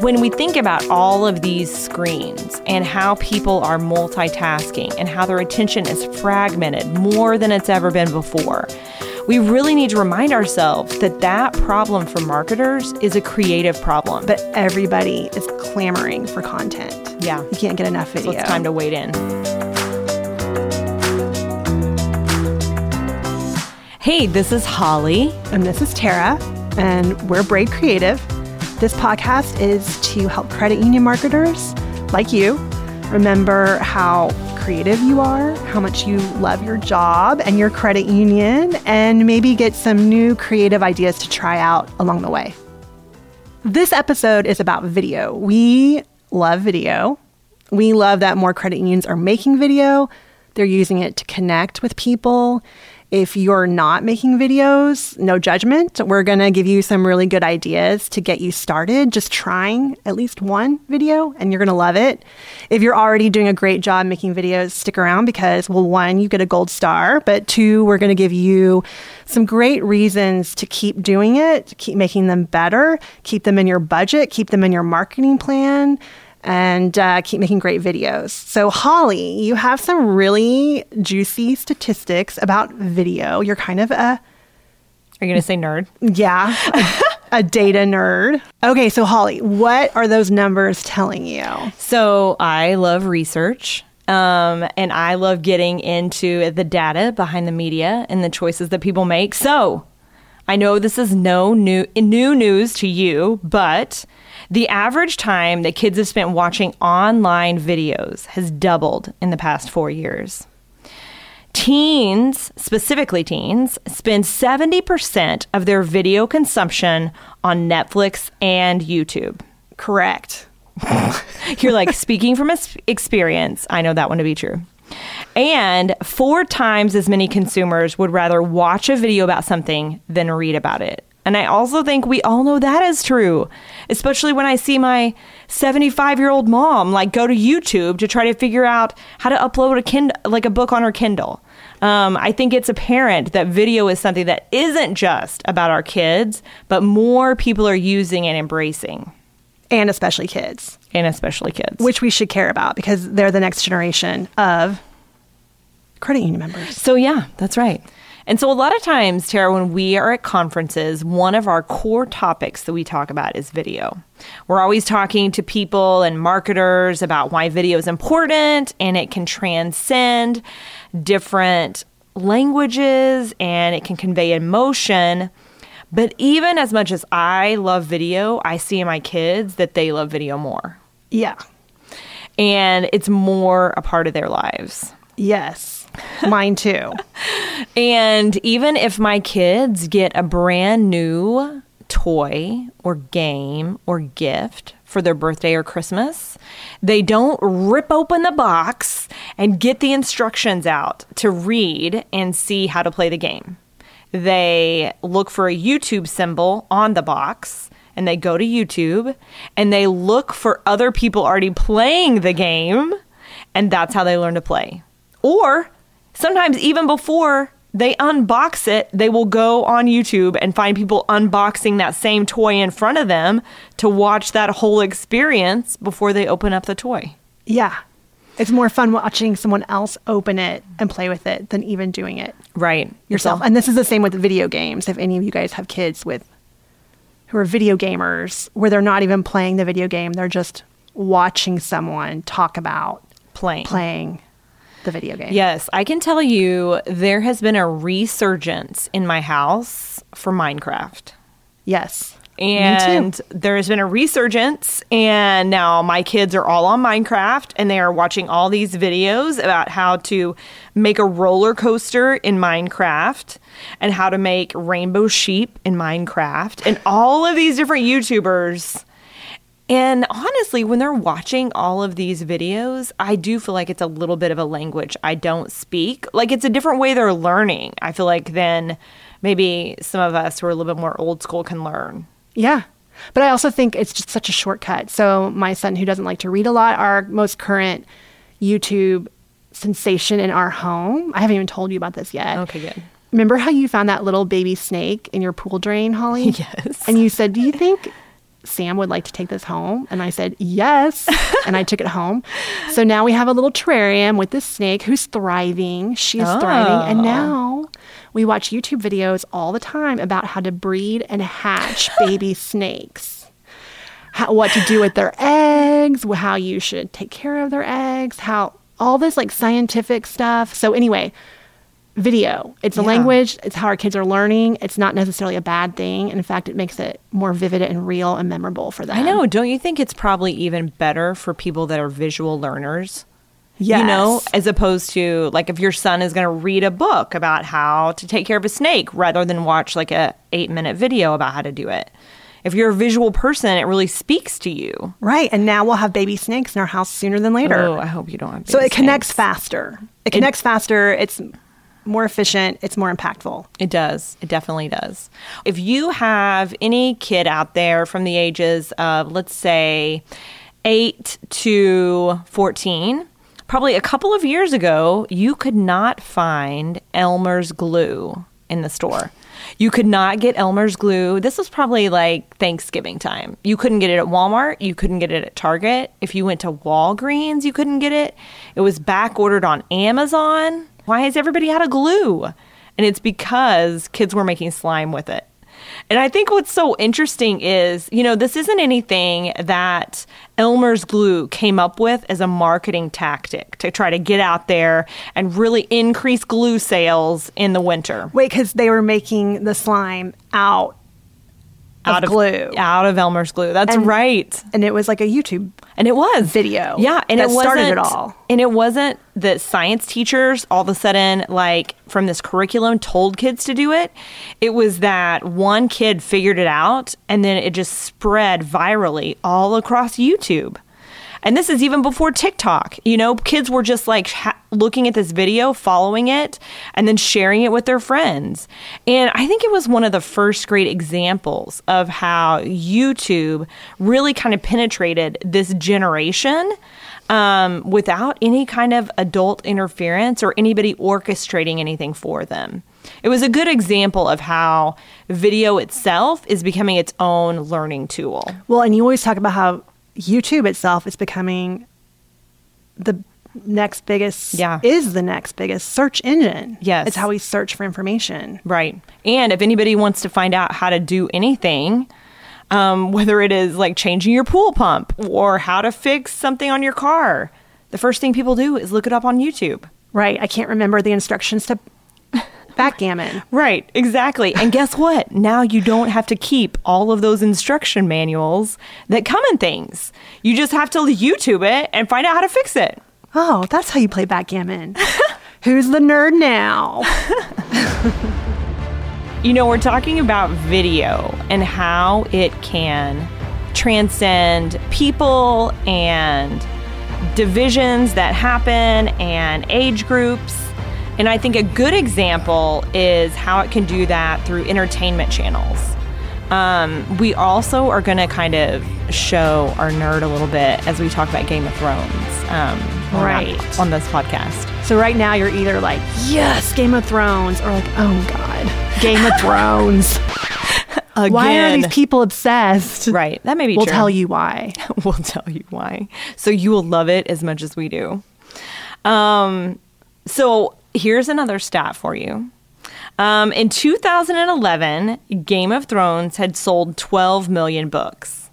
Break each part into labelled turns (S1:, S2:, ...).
S1: when we think about all of these screens and how people are multitasking and how their attention is fragmented more than it's ever been before, we really need to remind ourselves that that problem for marketers is a creative problem.
S2: But everybody is clamoring for content.
S1: yeah,
S2: You can't get enough video.
S1: so it's time to wade in. Hey, this is Holly.
S2: And this is Tara, and we're Braid Creative. This podcast is to help credit union marketers like you remember how creative you are, how much you love your job and your credit union, and maybe get some new creative ideas to try out along the way. This episode is about video. We love video. We love that more credit unions are making video. They're using it to connect with people. If you're not making videos, no judgment. We're going to give you some really good ideas to get you started, just trying at least one video, and you're going to love it. If you're already doing a great job making videos, stick around because, well, one, you get a gold star, but two, we're going to give you some great reasons to keep doing it, keep making them better, keep them in your budget, keep them in your marketing plan and uh, keep making great videos. So, Holly, you have some really juicy statistics about video. You're kind of a,
S1: Are you going to say nerd?
S2: yeah, a data nerd. Okay, so Holly, what are those numbers telling you?
S1: So I love research. Um, and I love getting into the data behind the media and the choices that people make. So I know this is no new new news to you, but the average time that kids have spent watching online videos has doubled in the past four years. Teens, specifically teens, spend 70% of their video consumption on Netflix and YouTube.
S2: Correct.
S1: You're like, speaking from experience, I know that one to be true. And four times as many consumers would rather watch a video about something than read about it. And I also think we all know that is true, especially when I see my 75 year old mom like go to YouTube to try to figure out how to upload a kind like a book on her Kindle. Um, I think it's apparent that video is something that isn't just about our kids, but more people are using and embracing,
S2: And especially kids,
S1: and especially kids.
S2: which we should care about because they're the next generation of credit union members.
S1: So, yeah, that's right. And so, a lot of times, Tara, when we are at conferences, one of our core topics that we talk about is video. We're always talking to people and marketers about why video is important and it can transcend different languages and it can convey emotion. But even as much as I love video, I see in my kids that they love video more.
S2: Yeah.
S1: And it's more a part of their lives.
S2: Yes. Mine too.
S1: And even if my kids get a brand new toy or game or gift for their birthday or Christmas, they don't rip open the box and get the instructions out to read and see how to play the game. They look for a YouTube symbol on the box and they go to YouTube and they look for other people already playing the game and that's how they learn to play. Or sometimes even before they unbox it, they will go on YouTube and find people unboxing that same toy in front of them to watch that whole experience before they open up the toy.
S2: Yeah. It's more fun watching someone else open it and play with it than even doing it
S1: Right.
S2: yourself. And this is the same with video games. If any of you guys have kids with who are video gamers where they're not even playing the video game, they're just watching someone talk about
S1: playing.
S2: playing the video game.
S1: Yes, I can tell you there has been a resurgence in my house for Minecraft.
S2: Yes.
S1: And there has been a resurgence, and now my kids are all on Minecraft and they are watching all these videos about how to make a roller coaster in Minecraft and how to make rainbow sheep in Minecraft and all of these different YouTubers. And honestly, when they're watching all of these videos, I do feel like it's a little bit of a language I don't speak. Like it's a different way they're learning, I feel like, than maybe some of us who are a little bit more old school can learn.
S2: Yeah. But I also think it's just such a shortcut. So, my son, who doesn't like to read a lot, our most current YouTube sensation in our home, I haven't even told you about this yet.
S1: Okay, good.
S2: Remember how you found that little baby snake in your pool drain, Holly?
S1: Yes.
S2: And you said, Do you think Sam would like to take this home. And I said, Yes. and I took it home. So now we have a little terrarium with this snake who's thriving. She is thriving. And
S1: Oh.
S2: now we watch YouTube videos all the time about how to breed and hatch baby snakes. How, what to do with their eggs, how you should take care of their eggs, how all this like scientific stuff. So, anyway, video. It's a
S1: Yeah.
S2: language, it's how our kids are learning. It's not necessarily a bad thing. In fact, it makes it more vivid and real and memorable for them.
S1: I know. Don't you think it's probably even better for people that are visual learners?
S2: Yes.
S1: You know, as opposed to like if your son is going to read a book about how to take care of a snake rather than watch like a 8-minute video about how to do it. If you're a visual person, it really speaks to you.
S2: Right. And now we'll have baby snakes in our house sooner than later.
S1: Oh, I hope you don't have
S2: so it connects faster. It connects faster. It's more efficient. It's more impactful.
S1: It does. It definitely does. If you have any kid out there from the ages of, let's say, 8 to 14, probably a couple of years ago, you could not find Elmer's glue in the store. You could not get Elmer's glue. This was probably like Thanksgiving time. You couldn't get it at Walmart. You couldn't get it at Target. If you went to Walgreens, you couldn't get it. It was back ordered on Amazon. Why has everybody out of glue? And it's because kids were making slime with it. And I think what's so interesting is, you know, this isn't anything that Elmer's Glue came up with as a marketing tactic to try to get out there and really increase glue sales in the winter.
S2: Wait, because they were making the slime out,
S1: out
S2: of glue.
S1: Out of Elmer's Glue. That's
S2: And-
S1: right.
S2: And it was like a YouTube
S1: And it was
S2: video
S1: Yeah, and
S2: that
S1: it
S2: started it all.
S1: And it wasn't that science teachers all of a sudden, like from this curriculum, told kids to do it. It was that one kid figured it out, and then it just spread virally all across YouTube. And this is even before TikTok. You know, kids were just like ha- looking at this video, following it, and then sharing it with their friends. And I think it was one of the first great examples of how YouTube really kind of penetrated this generation um, without any kind of adult interference or anybody orchestrating anything for them. It was a good example of how video itself is becoming its own learning tool.
S2: Well, and you always talk about how YouTube itself is becoming the next biggest,
S1: Yeah.
S2: is the next biggest search engine.
S1: Yes.
S2: It's how we search for information.
S1: Right. And if anybody wants to find out how to do anything, um, whether it is like changing your pool pump or how to fix something on your car, the first thing people do is look it up on YouTube.
S2: Right. I can't remember the instructions to backgammon.
S1: Right, exactly. And guess what? Now you don't have to keep all of those instruction manuals that come in things. You just have to YouTube it and find out how to fix it.
S2: Oh, that's how you play backgammon. Who's the nerd now?
S1: You know, we're talking about video and how it can transcend people and divisions that happen and age groups. And I think a good example is how it can do that through entertainment channels. Um, we also are going to kind of show our nerd a little bit as we talk about Game of Thrones um, on-
S2: Right.
S1: on this podcast.
S2: So right now you're either like, yes, Game of Thrones, or like, oh God, Game of Thrones. Why are these people obsessed?
S1: Right, that may be
S2: We'll
S1: true.
S2: tell you why.
S1: we'll tell you why. So you will love it as much as we do. Um, so here's another stat for you. Um, in 2011, Game of Thrones had sold 12 million books.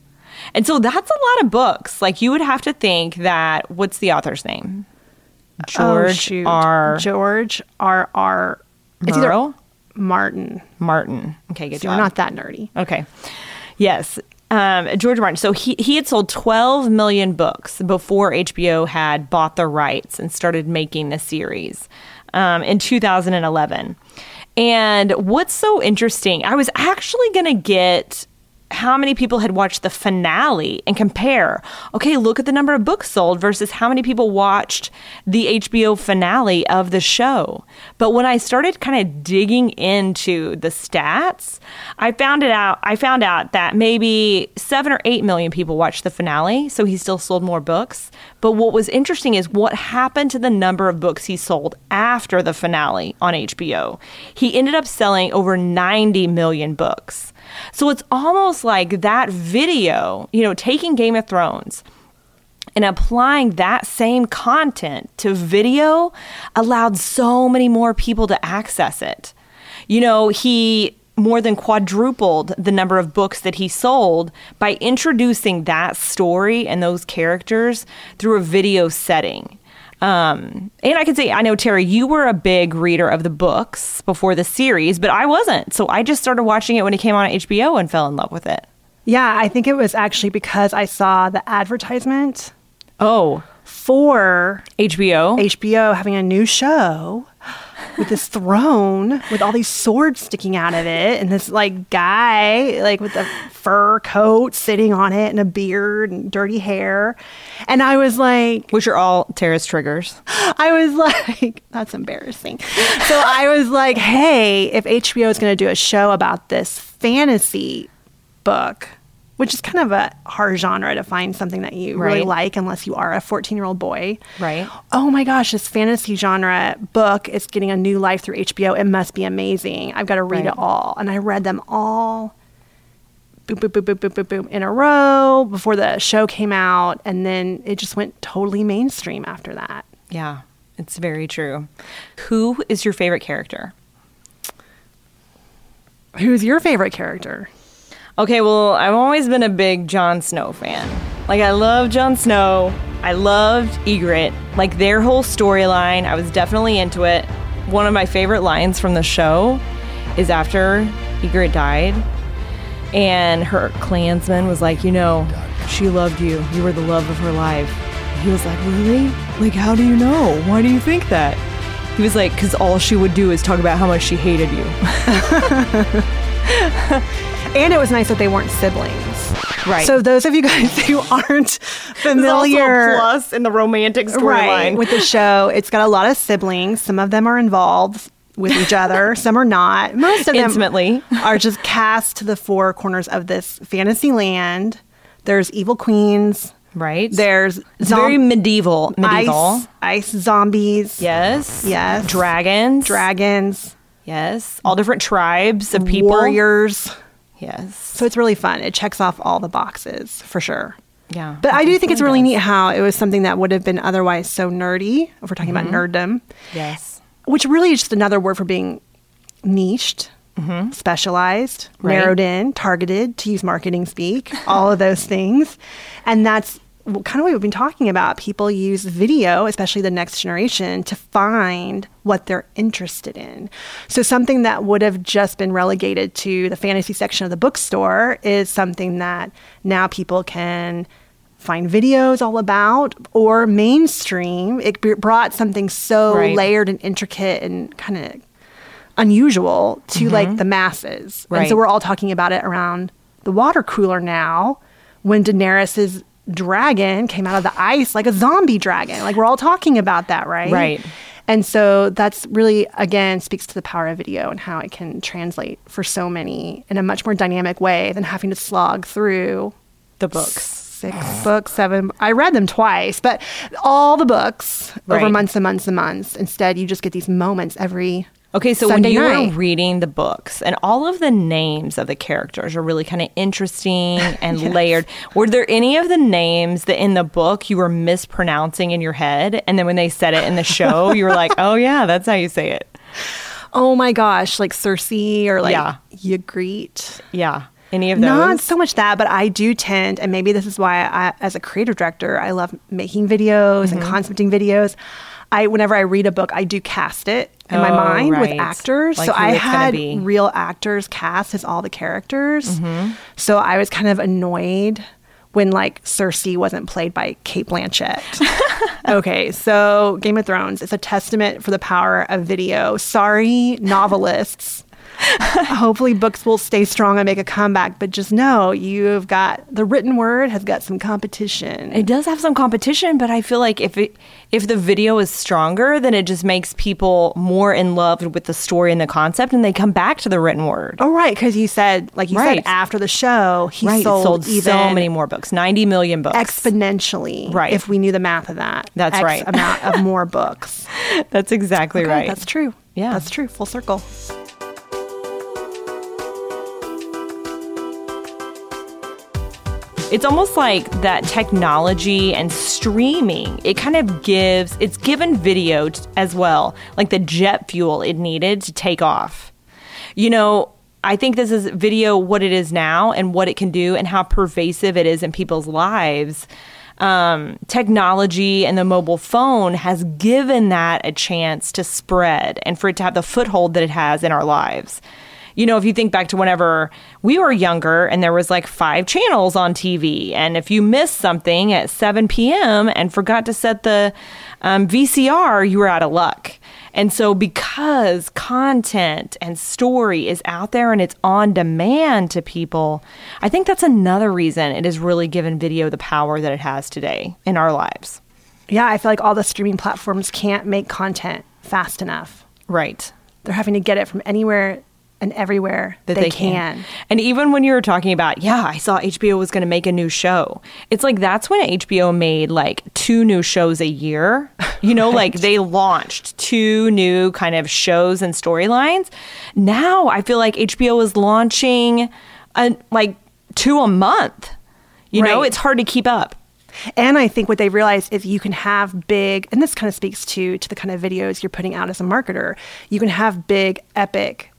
S1: And so that's a lot of books. Like you would have to think that what's the author's name?
S2: Oh,
S1: George
S2: shoot.
S1: R.
S2: George R. R. It's either Martin.
S1: Martin. Okay, good
S2: So
S1: job.
S2: we're not that nerdy.
S1: Okay. Yes. Um, George Martin. So he, he had sold 12 million books before HBO had bought the rights and started making the series um, in 2011. And what's so interesting, I was actually going to get how many people had watched the finale and compare. Okay, look at the number of books sold versus how many people watched the HBO finale of the show. But when I started kind of digging into the stats, I found it out I found out that maybe 7 or 8 million people watched the finale, so he still sold more books. But what was interesting is what happened to the number of books he sold after the finale on HBO. He ended up selling over 90 million books. So it's almost like that video, you know, taking Game of Thrones and applying that same content to video allowed so many more people to access it. You know, he more than quadrupled the number of books that he sold by introducing that story and those characters through a video setting. Um, and I can say, I know, Tara, you were a big reader of the books before the series, but I wasn't. So I just started watching it when it came on HBO and fell in love with it.
S2: Yeah, I think it was actually because I saw the advertisement
S1: Oh,
S2: for
S1: HBO?
S2: HBO having a new show with this throne with all these swords sticking out of it and this like guy like with a fur coat sitting on it and a beard and dirty hair and i was like
S1: Which are all terrorist triggers.
S2: i was like that's embarrassing so i was like hey if hbo is going to do a show about this fantasy book which is kind of a hard genre to find something that you really like unless you are a 14 year old boy
S1: Right.
S2: oh my gosh, this fantasy genre book is getting a new life through HBO. It must be amazing. I've got to read
S1: Right.
S2: it all. And I read them all boom, boom, boom, boom, boom, boom, boom in a row before the show came out. And then it just went totally mainstream after that.
S1: Yeah, it's very true. Who is your favorite character?
S2: Who's your favorite character?
S1: Okay, well, I've always been a big Jon Snow fan. Like, I love Jon Snow. I loved Ygritte. Like, their whole storyline, I was definitely into it. One of my favorite lines from the show is after Ygritte died, and her clansman was like, You know, she loved you. You were the love of her life. He was like, Really? Like, how do you know? Why do you think that? He was like, Because all she would do is talk about how much she hated you.
S2: And it was nice that they weren't siblings.
S1: Right.
S2: So those of you guys who aren't familiar
S1: plus in the romantic
S2: right, with the show, it's got a lot of siblings. Some of them are involved with each other, some are not. Most of them
S1: Intimately.
S2: are just cast to the four corners of this fantasy land. There's evil queens.
S1: right?
S2: There's
S1: it's very medieval. Medieval.
S2: ice, ice zombies.
S1: Yes.
S2: Yes.
S1: Dragons.
S2: Dragons,
S1: yes. All different tribes of people.
S2: warriors.
S1: Yes.
S2: So it's really fun. It checks off all the boxes for sure.
S1: Yeah.
S2: But I do think it's really
S1: does.
S2: neat how it was something that would have been otherwise so nerdy, if we're talking about nerddom,
S1: Yes.
S2: which really is just another word for being niched, specialized,
S1: Mm-hmm. Right.
S2: narrowed in, targeted, to use marketing speak, all of those things. And that's kind of what we've been talking about. People use video, especially the next generation, to find what they're interested in. So something that would have just been relegated to the fantasy section of the bookstore is something that now people can find videos all about or mainstream it brought something so
S1: Right.
S2: layered and intricate and kind of unusual to like the masses and
S1: Mm-hmm.
S2: So we're all talking about it around the water cooler now when daenerys's dragon came out of the ice like a zombie dragon like we're all talking about that right
S1: Right.
S2: and so that's really again speaks to the power of video and how it can translate for so many in a much more dynamic way than having to slog through
S1: The books.
S2: six books, seven. I read them twice, but all the books over months and months and months. Instead, you just get these moments every.
S1: Okay, so
S2: Sunday
S1: when you
S2: night.
S1: were reading the books and all of the names of the characters are really kind of interesting and layered, were there any of the names that in the book you were mispronouncing in your head? And then when they said it in the show, you were like, oh, yeah, that's how you say it.
S2: Oh my gosh, like Cersei or like
S1: Yeah.
S2: Ygritte.
S1: Yeah. Any of those?
S2: Not so much that, but I do tend, and maybe this is why I, as a creative director, I love making videos
S1: Mm-hmm.
S2: and concepting videos. I, whenever I read a book, I do cast it in my
S1: Oh,
S2: mind with actors.
S1: Like
S2: so I had real actors cast as all the characters.
S1: Mm-hmm.
S2: So I was kind of annoyed when like Cersei wasn't played by Cate Blanchett. okay, so Game of Thrones is a testament for the power of video. Sorry, novelists. Hopefully, books will stay strong and make a comeback. But just know you've got the written word has got some competition.
S1: It does have some competition, but I feel like if it if the video is stronger, then it just makes people more in love with the story and the concept, and they come back to the written word.
S2: oh, right, because you said, like you
S1: Right.
S2: said, after the show, he
S1: right,
S2: sold,
S1: sold
S2: even
S1: so many more books, ninety million books.
S2: exponentially.
S1: Right.
S2: if we knew the math of that,
S1: That's
S2: X
S1: right.
S2: amount of more books.
S1: That's exactly
S2: Okay,
S1: right.
S2: That's true.
S1: Yeah.
S2: that's true. Full circle.
S1: It's almost like that technology and streaming, it kind of gives, it's given video as well, like the jet fuel it needed to take off. You know, I think this is video what it is now and what it can do and how pervasive it is in people's lives. Um, technology and the mobile phone has given that a chance to spread and for it to have the foothold that it has in our lives you know, if you think back to whenever we were younger and there was like five channels on TV, and if you missed something at 7 p.m. and forgot to set the um, VCR, you were out of luck. And so, because content and story is out there and it's on demand to people, I think that's another reason it has really given video the power that it has today in our lives.
S2: Yeah, I feel like all the streaming platforms can't make content fast enough.
S1: Right.
S2: They're having to get it from anywhere and everywhere that they, they can. can.
S1: And even when you were talking about, yeah, I saw HBO was going to make a new show. It's like that's when HBO made like two new shows a year. You know, right. like they launched two new kind of shows and storylines. Now I feel like HBO is launching a, like two a month. You right. know, it's hard to keep up.
S2: And I think what they realize is you can have big, and this kind of speaks to to the kind of videos you're putting out as a marketer. You can have big, epic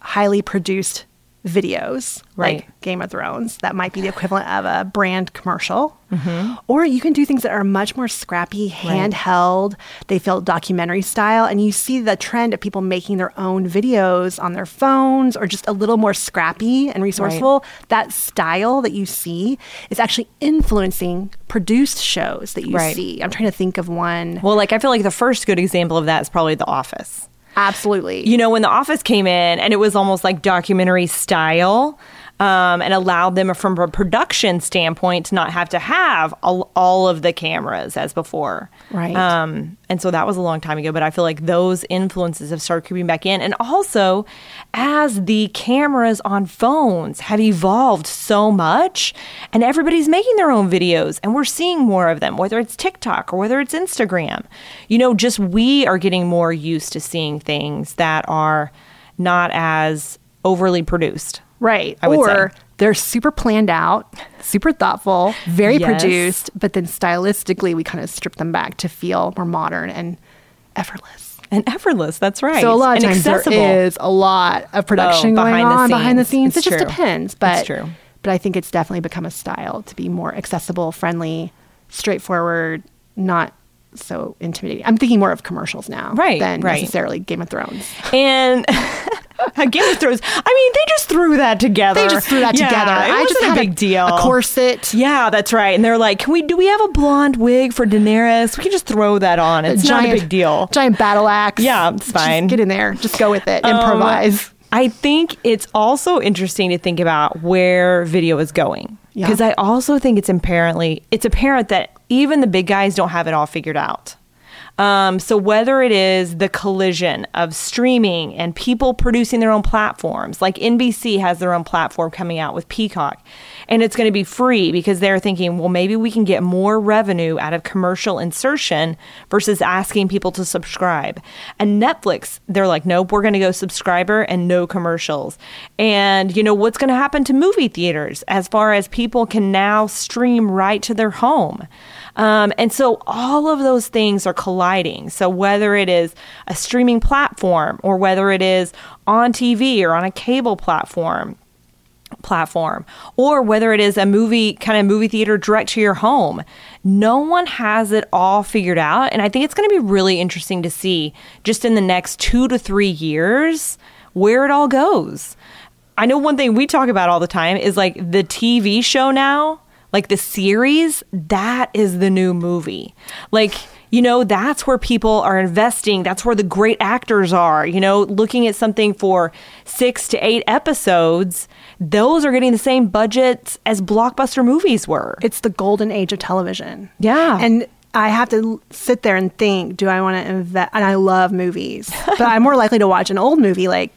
S2: highly produced videos right. like Game of Thrones that might be the equivalent of a brand commercial. Mm-hmm. Or you can do things that are much more scrappy, handheld. Right. They feel documentary style. And you see the trend of people making their own videos on their phones or just a little more scrappy and resourceful. Right. That style that you see is actually influencing produced shows that you see. I'm trying to think of one.
S1: Well, like I feel like the first good example of that is probably The Office.
S2: Absolutely.
S1: You know, when The Office came in and it was almost like documentary style, um, and allowed them from a production standpoint to not have to have all, all of the cameras as before.
S2: Right.
S1: Um, and so that was a long time ago, but I feel like those influences have started creeping back in. And also, as the cameras on phones have evolved so much, and everybody's making their own videos, and we're seeing more of them, whether it's TikTok or whether it's Instagram. You know, just we are getting more used to seeing things that are not as overly produced.
S2: Right. or say. they're super planned out, super thoughtful, very yes. produced, but then stylistically we kind of strip them back to feel more modern and effortless.
S1: And effortless, that's right.
S2: So a lot of and times accessible. there is a lot of production oh, going on behind the scenes. It's it just depends. But
S1: it's true.
S2: But I think it's definitely become a style to be more accessible, friendly, straightforward, not so intimidating. I'm thinking more of commercials now,
S1: right?
S2: Than
S1: right.
S2: necessarily Game of Thrones.
S1: And Game of Thrones. I mean, they just threw that together.
S2: They just threw that
S1: yeah,
S2: together.
S1: It
S2: I
S1: just
S2: had
S1: a big deal.
S2: A corset.
S1: Yeah, that's right. And they're like, "Can we? Do we have a blonde wig for Daenerys? We can just throw that on. It's a giant, not a big deal.
S2: Giant battle axe.
S1: Yeah, it's fine.
S2: Just get in there. Just go with it. Improvise." Um,
S1: I think it's also interesting to think about where video is going because yeah. I also think it's apparently it's apparent that even the big guys don't have it all figured out. Um, so whether it is the collision of streaming and people producing their own platforms, like NBC has their own platform coming out with Peacock, and it's going to be free because they're thinking, well, maybe we can get more revenue out of commercial insertion versus asking people to subscribe. And Netflix, they're like, nope, we're going to go subscriber and no commercials. And you know what's going to happen to movie theaters as far as people can now stream right to their home. Um, and so all of those things are colliding. So whether it is a streaming platform or whether it is on TV or on a cable platform, platform or whether it is a movie kind of movie theater direct to your home no one has it all figured out and i think it's going to be really interesting to see just in the next 2 to 3 years where it all goes i know one thing we talk about all the time is like the tv show now like the series, that is the new movie. Like, you know, that's where people are investing. That's where the great actors are. You know, looking at something for six to eight episodes, those are getting the same budgets as blockbuster movies were.
S2: It's the golden age of television.
S1: Yeah.
S2: And I have to sit there and think, do I want to invest? And I love movies, but I'm more likely to watch an old movie like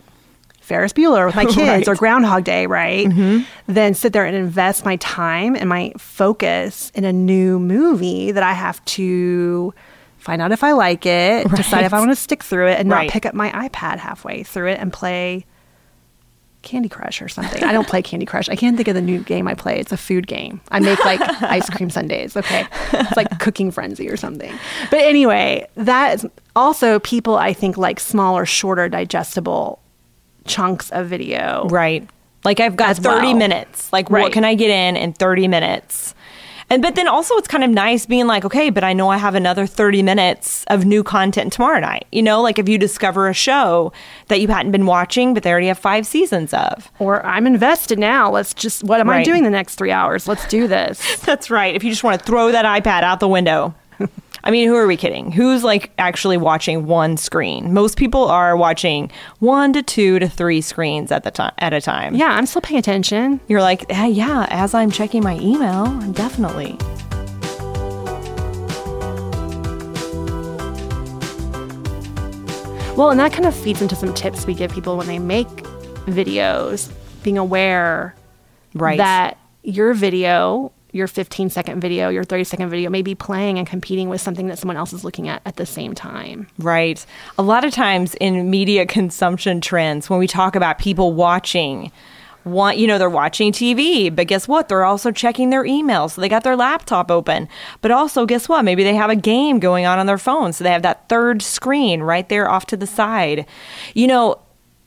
S2: Ferris Bueller with my kids right. or Groundhog Day, right? Mm-hmm. Then sit there and invest my time and my focus in a new movie that I have to find out if I like it, right. decide if I want to stick through it, and right. not pick up my iPad halfway through it and play Candy Crush or something. I don't play Candy Crush. I can't think of the new game I play. It's a food game. I make like ice cream sundaes. Okay. It's like cooking frenzy or something. But anyway, that is also people I think like smaller, shorter, digestible chunks of video.
S1: Right. Like I've got 30
S2: well.
S1: minutes. Like
S2: Right.
S1: what can I get in in 30 minutes? And but then also it's kind of nice being like, okay, but I know I have another 30 minutes of new content tomorrow night. You know, like if you discover a show that you hadn't been watching, but they already have five seasons of.
S2: Or I'm invested now. Let's just, what am I doing the next three hours? Let's do this.
S1: That's right. If you just want to throw that iPad out the window. I mean, who are we kidding? Who's like actually watching one screen? Most people are watching one to two to three screens at the time at a time.
S2: yeah, I'm still paying attention.
S1: You're like, "Eh, yeah, as I'm checking my email, definitely.
S2: Well, and that kind of feeds into some tips we give people when they make videos, being aware
S1: Right.
S2: that your video, your 15 second video, your 30 second video may be playing and competing with something that someone else is looking at at the same time.
S1: Right. A lot of times in media consumption trends, when we talk about people watching, want you know they're watching TV, but guess what? They're also checking their emails. So they got their laptop open. But also, guess what? Maybe they have a game going on on their phone, so they have that third screen right there off to the side. You know,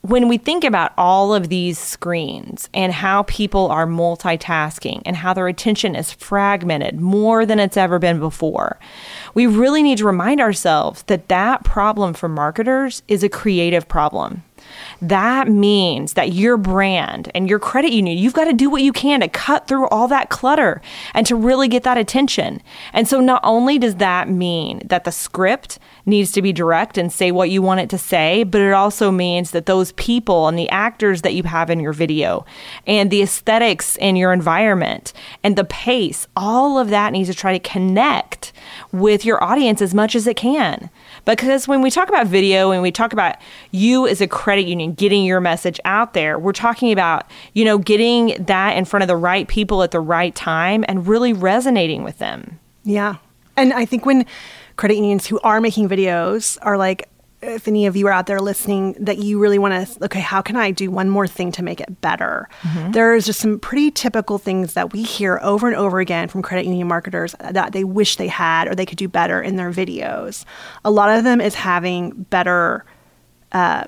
S1: when we think about all of these screens and how people are multitasking and how their attention is fragmented more than it's ever been before, we really need to remind ourselves that that problem for marketers is a creative problem. That means that your brand and your credit union, you've got to do what you can to cut through all that clutter and to really get that attention. And so, not only does that mean that the script needs to be direct and say what you want it to say, but it also means that those people and the actors that you have in your video and the aesthetics in your environment and the pace, all of that needs to try to connect with your audience as much as it can. Because when we talk about video and we talk about you as a credit union getting your message out there, we're talking about, you know, getting that in front of the right people at the right time and really resonating with them.
S2: Yeah. And I think when credit unions who are making videos are like, if any of you are out there listening, that you really want to, okay, how can I do one more thing to make it better? There's just some pretty typical things that we hear over and over again from credit union marketers that they wish they had or they could do better in their videos. A lot of them is having better uh,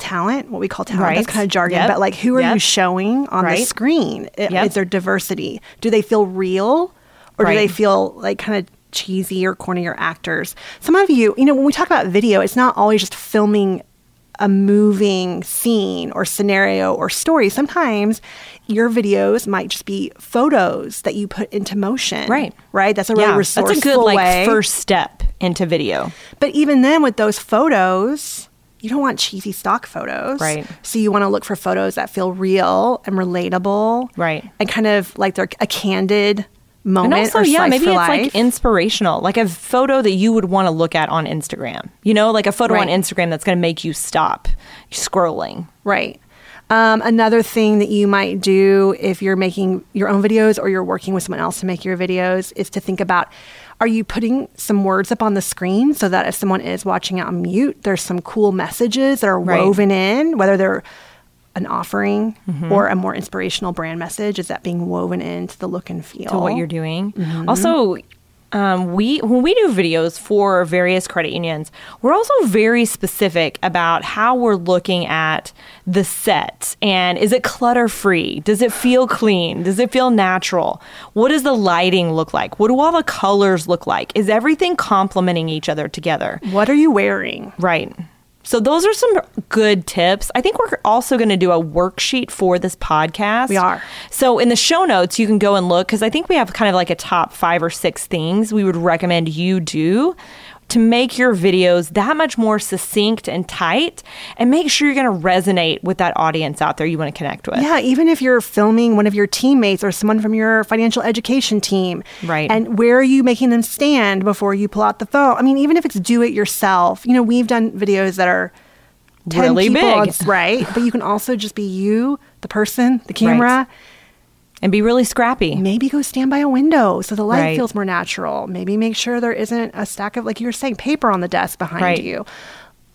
S2: talent, what we call talent. That's kind of jargon,
S1: Yep.
S2: but like who are you showing on the screen? I-
S1: Yep.
S2: Is there diversity? Do they feel real or do they feel like kind of cheesy or cornier actors? Some of you, you know, when we talk about video, it's not always just filming a moving scene or scenario or story. Sometimes your videos might just be photos that you put into motion.
S1: Right.
S2: Right. That's a really
S1: yeah,
S2: resourceful
S1: that's a good like first step into video.
S2: But even then, with those photos, you don't want cheesy stock photos.
S1: Right.
S2: So you want to look for photos that feel real and relatable.
S1: Right.
S2: And kind of like they're a candid moment.
S1: And also,
S2: or
S1: yeah, maybe it's
S2: life.
S1: like inspirational, like a photo that you would want to look at on Instagram. You know, like a photo on Instagram that's going to make you stop scrolling.
S2: Right. Um, another thing that you might do if you're making your own videos or you're working with someone else to make your videos is to think about are you putting some words up on the screen so that if someone is watching it on mute, there's some cool messages that are
S1: Right.
S2: woven in, whether they're an offering
S1: Mm-hmm.
S2: or a more inspirational brand message? Is that being woven into the look and feel?
S1: to what you're doing.
S2: Mm-hmm.
S1: Also, um, we when we do videos for various credit unions, we're also very specific about how we're looking at the set and is it clutter free? Does it feel clean? Does it feel natural? What does the lighting look like? What do all the colors look like? Is everything complementing each other together?
S2: What are you wearing?
S1: Right. So those are some good tips. I think we're also going to do a worksheet for this podcast.
S2: We are.
S1: So in the show notes, you can go and look because I think we have kind of like a top five or six things we would recommend you do to make your videos that much more succinct and tight and make sure you're going to resonate with that audience out there you want to connect with.
S2: Yeah, even if you're filming one of your teammates or someone from your financial education team.
S1: Right.
S2: And where are you making them stand before you pull out the phone? I mean, even if it's do it yourself, you know, we've done videos that are 10
S1: Really
S2: people
S1: big.
S2: right? But you can also just be you, the person, the camera.
S1: And be really scrappy.
S2: Maybe go stand by a window so the light
S1: Right.
S2: feels more natural. Maybe make sure there isn't a stack of, like you were saying, paper on the desk behind
S1: Right.
S2: you.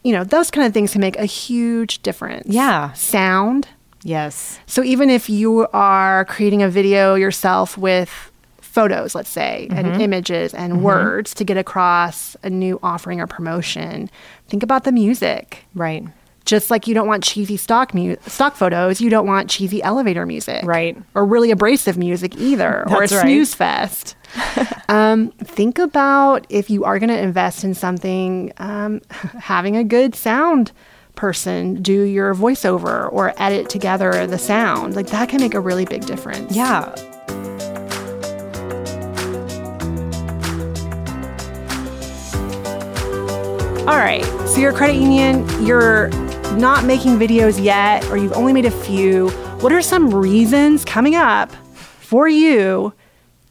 S2: You know, those kind of things can make a huge difference.
S1: Yeah.
S2: Sound.
S1: Yes.
S2: So even if you are creating a video yourself with photos, let's say, and mm-hmm. images and mm-hmm. words to get across a new offering or promotion, think about the music.
S1: Right.
S2: Just like you don't want cheesy stock mu- stock photos, you don't want cheesy elevator music,
S1: Right.
S2: Or really abrasive music either, or a
S1: right.
S2: snooze fest. um, think about if you are going to invest in something, um, having a good sound person do your voiceover or edit together the sound, like that can make a really big difference.
S1: Yeah.
S2: All right. So you're credit union, you're not making videos yet, or you've only made a few. What are some reasons coming up for you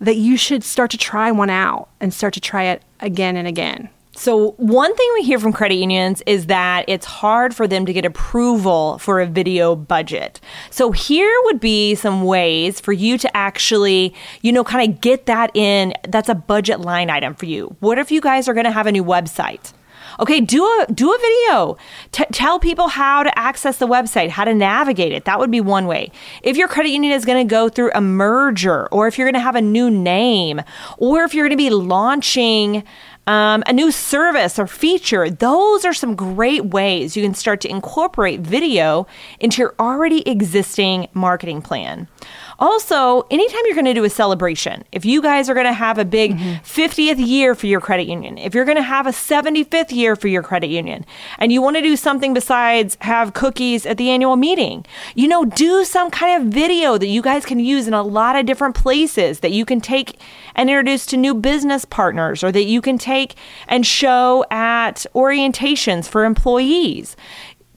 S2: that you should start to try one out and start to try it again and again?
S1: So, one thing we hear from credit unions is that it's hard for them to get approval for a video budget. So, here would be some ways for you to actually, you know, kind of get that in. That's a budget line item for you. What if you guys are going to have a new website? Okay, do a do a video. T- tell people how to access the website, how to navigate it. That would be one way. If your credit union is going to go through a merger, or if you're going to have a new name, or if you're going to be launching um, a new service or feature, those are some great ways you can start to incorporate video into your already existing marketing plan. Also, anytime you're going to do a celebration, if you guys are going to have a big mm-hmm. 50th year for your credit union, if you're going to have a 75th year for your credit union, and you want to do something besides have cookies at the annual meeting, you know, do some kind of video that you guys can use in a lot of different places that you can take and introduce to new business partners or that you can take and show at orientations for employees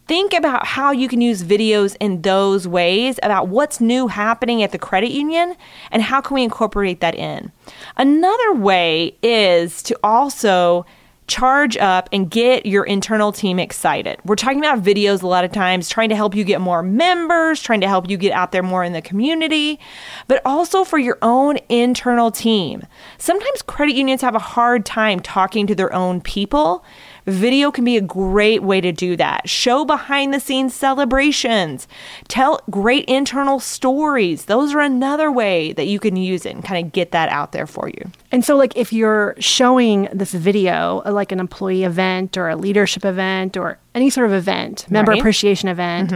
S1: think about how you can use videos in those ways about what's new happening at the credit union and how can we incorporate that in another way is to also charge up and get your internal team excited. We're talking about videos a lot of times, trying to help you get more members, trying to help you get out there more in the community, but also for your own internal team. Sometimes credit unions have a hard time talking to their own people. Video can be a great way to do that. Show behind the scenes celebrations. Tell great internal stories. Those are another way that you can use it and kind of get that out there for you.
S2: And so, like, if you're showing this video, uh, like an employee event or a leadership event or any sort of event, member
S1: Right.
S2: appreciation event,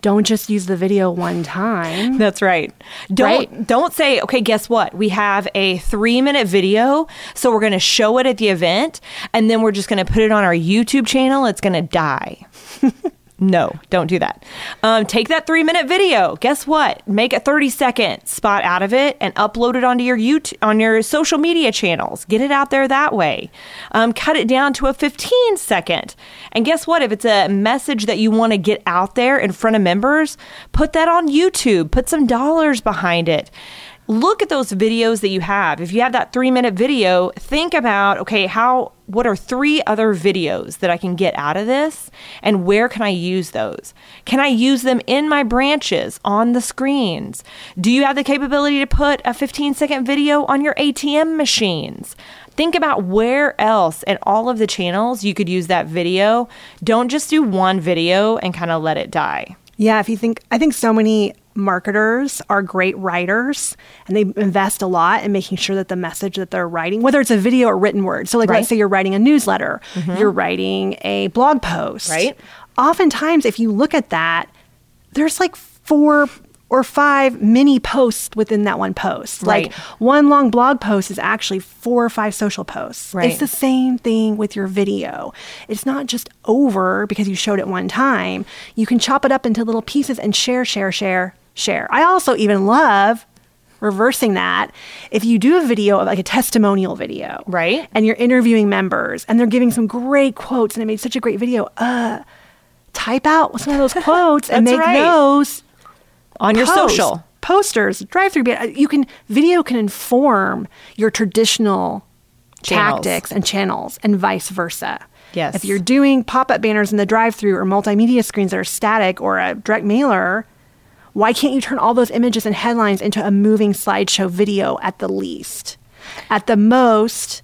S2: don't just use the video one time.
S1: That's right. Don't
S2: Right.
S1: don't say, okay, guess what? We have a three minute video, so we're gonna show it at the event, and then we're just gonna put it on our YouTube channel. It's gonna die. no, don't do that. Um, take that three minute video. Guess what? Make a 30 second spot out of it and upload it onto your YouTube on your social media channels. Get it out there that way. Um, cut it down to a 15 second. And guess what? If it's a message that you want to get out there in front of members, put that on YouTube. Put some dollars behind it look at those videos that you have. If you have that three minute video, think about okay, how what are three other videos that I can get out of this and where can I use those? Can I use them in my branches on the screens? Do you have the capability to put a 15 second video on your ATM machines? Think about where else in all of the channels you could use that video. Don't just do one video and kind of let it die.
S2: Yeah, if you think, I think so many marketers are great writers and they invest a lot in making sure that the message that they're writing, whether it's a video or written word. So, like,
S1: Right.
S2: let's say you're writing a newsletter, mm-hmm. you're writing a blog post.
S1: Right.
S2: Oftentimes, if you look at that, there's like four or five mini posts within that one post.
S1: Right.
S2: Like one long blog post is actually four or five social posts.
S1: Right.
S2: It's the same thing with your video. It's not just over because you showed it one time. You can chop it up into little pieces and share, share, share, share. I also even love reversing that. If you do a video of like a testimonial video,
S1: Right.
S2: and you're interviewing members and they're giving some great quotes and it made such a great video, uh, type out some of those quotes and make
S1: right.
S2: those
S1: On your social.
S2: posters, drive-through. You can video can inform your traditional
S1: Channels.
S2: tactics and channels, and vice versa.
S1: Yes.
S2: If you're doing pop-up banners in the drive-through or multimedia screens that are static or a direct mailer, why can't you turn all those images and headlines into a moving slideshow video at the least? At the most,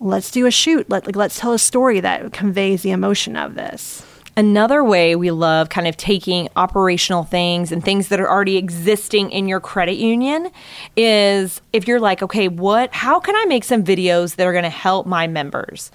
S2: let's do a shoot. Let, like, let's tell a story that conveys the emotion of this.
S1: Another way we love kind of taking operational things and things that are already existing in your credit union is if you're like, okay, what, how can I make some videos that are going to help my members?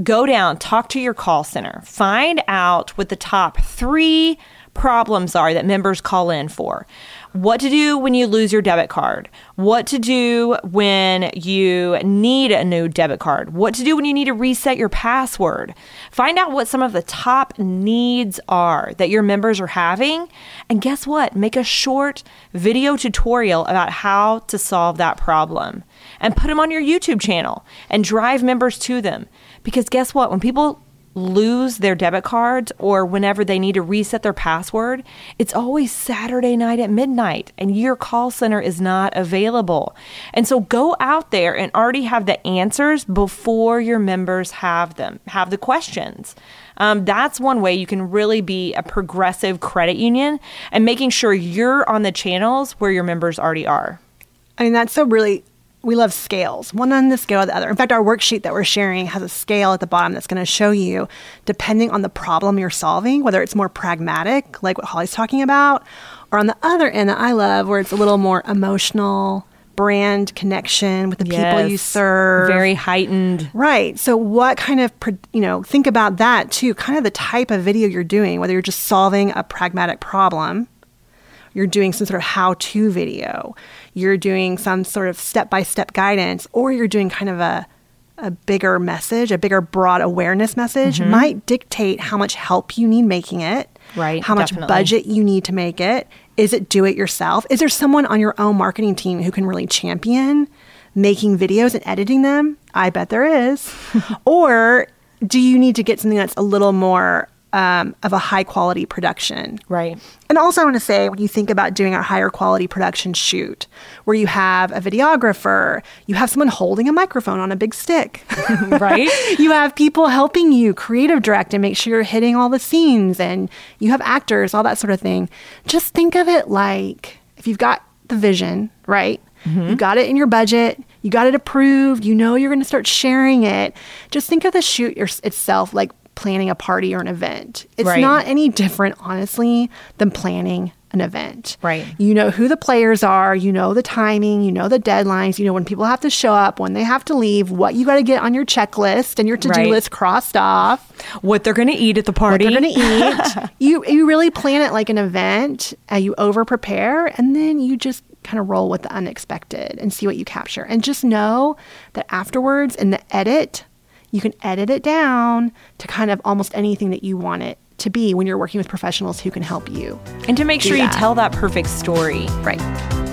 S1: Go down, talk to your call center, find out what the top three problems are that members call in for what to do when you lose your debit card, what to do when you need a new debit card, what to do when you need to reset your password. Find out what some of the top needs are that your members are having. And guess what? Make a short video tutorial about how to solve that problem and put them on your YouTube channel and drive members to them. Because guess what? When people lose their debit cards or whenever they need to reset their password, it's always Saturday night at midnight and your call center is not available. And so go out there and already have the answers before your members have them, have the questions. Um, that's one way you can really be a progressive credit union and making sure you're on the channels where your members already are.
S2: I mean, that's so really we love scales, one on the scale of the other. In fact, our worksheet that we're sharing has a scale at the bottom that's going to show you, depending on the problem you're solving, whether it's more pragmatic, like what Holly's talking about, or on the other end that I love, where it's a little more emotional, brand connection with the yes, people you serve.
S1: Very heightened.
S2: Right. So, what kind of, you know, think about that too, kind of the type of video you're doing, whether you're just solving a pragmatic problem you're doing some sort of how to video, you're doing some sort of step by step guidance, or you're doing kind of a, a bigger message, a bigger broad awareness message, mm-hmm. might dictate how much help you need making it.
S1: Right.
S2: How much
S1: definitely.
S2: budget you need to make it. Is it do it yourself? Is there someone on your own marketing team who can really champion making videos and editing them? I bet there is. or do you need to get something that's a little more um, of a high quality production.
S1: Right.
S2: And also, I want to say when you think about doing a higher quality production shoot, where you have a videographer, you have someone holding a microphone on a big stick,
S1: right?
S2: you have people helping you creative direct and make sure you're hitting all the scenes, and you have actors, all that sort of thing. Just think of it like if you've got the vision, right? Mm-hmm. You got it in your budget. You got it approved. You know you're going to start sharing it. Just think of the shoot your, itself like planning a party or an event. It's right. not any different, honestly, than planning an event.
S1: Right.
S2: You know who the players are, you know the timing, you know the deadlines, you know when people have to show up, when they have to leave, what you got to get on your checklist and your to-do right. list crossed off,
S1: what they're going to eat at the party.
S2: What they're going to eat. you you really plan it like an event, uh, you over prepare and then you just kind of roll with the unexpected and see what you capture. And just know that afterwards in the edit you can edit it down to kind of almost anything that you want it to be when you're working with professionals who can help you.
S1: And to make sure that. you tell that perfect story.
S2: Right.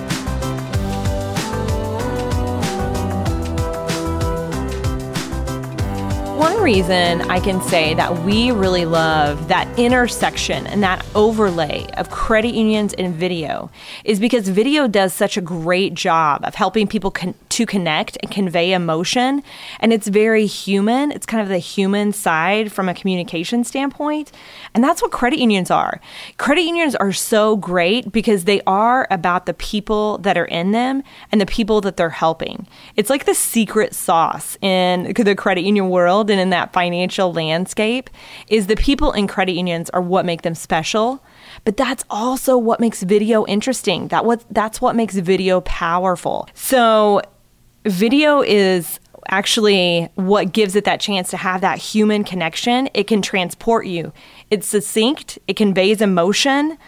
S1: Reason I can say that we really love that intersection and that overlay of credit unions and video is because video does such a great job of helping people con- to connect and convey emotion. And it's very human. It's kind of the human side from a communication standpoint. And that's what credit unions are. Credit unions are so great because they are about the people that are in them and the people that they're helping. It's like the secret sauce in the credit union world and in that financial landscape is the people in credit unions are what make them special but that's also what makes video interesting that what that's what makes video powerful so video is actually what gives it that chance to have that human connection. It can transport you. It's succinct, it conveys emotion.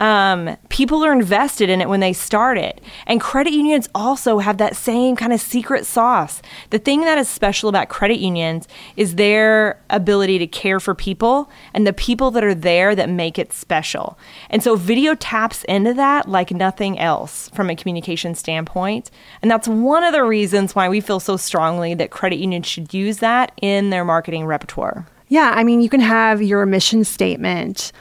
S1: Um, people are invested in it when they start it. And credit unions also have that same kind of secret sauce. The thing that is special about credit unions is their ability to care for people and the people that are there that make it special. And so video taps into that like nothing else from a communication standpoint. And that's one of the reasons why we feel so strongly that credit unions should use that in their marketing repertoire.
S2: Yeah, I mean, you can have your mission statement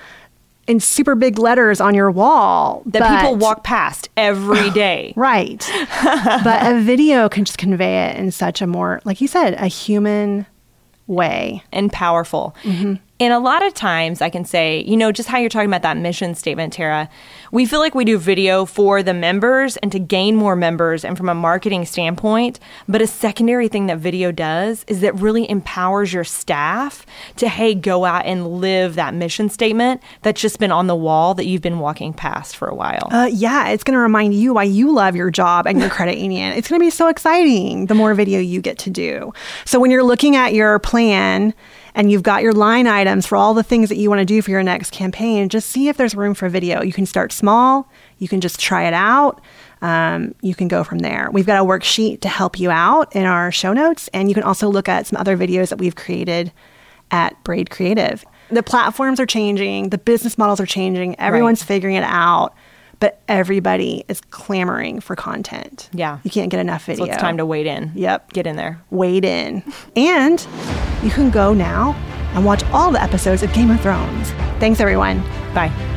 S2: in super big letters on your wall
S1: that but, people walk past every day.
S2: right. but a video can just convey it in such a more, like you said, a human way
S1: and powerful. Mm-hmm. And a lot of times I can say, you know, just how you're talking about that mission statement, Tara, we feel like we do video for the members and to gain more members and from a marketing standpoint. But a secondary thing that video does is that really empowers your staff to, hey, go out and live that mission statement that's just been on the wall that you've been walking past for a while.
S2: Uh, yeah, it's going to remind you why you love your job and your credit union. It's going to be so exciting the more video you get to do. So when you're looking at your plan, and you've got your line items for all the things that you want to do for your next campaign, just see if there's room for video. You can start small, you can just try it out. Um, you can go from there. We've got a worksheet to help you out in our show notes, and you can also look at some other videos that we've created at Braid Creative. The platforms are changing, the business models are changing, everyone's right. figuring it out but everybody is clamoring for content.
S1: Yeah.
S2: You can't get enough video.
S1: So it's time to wade in.
S2: Yep.
S1: Get in there.
S2: Wade in. and you can go now and watch all the episodes of Game of Thrones. Thanks, everyone.
S1: Bye.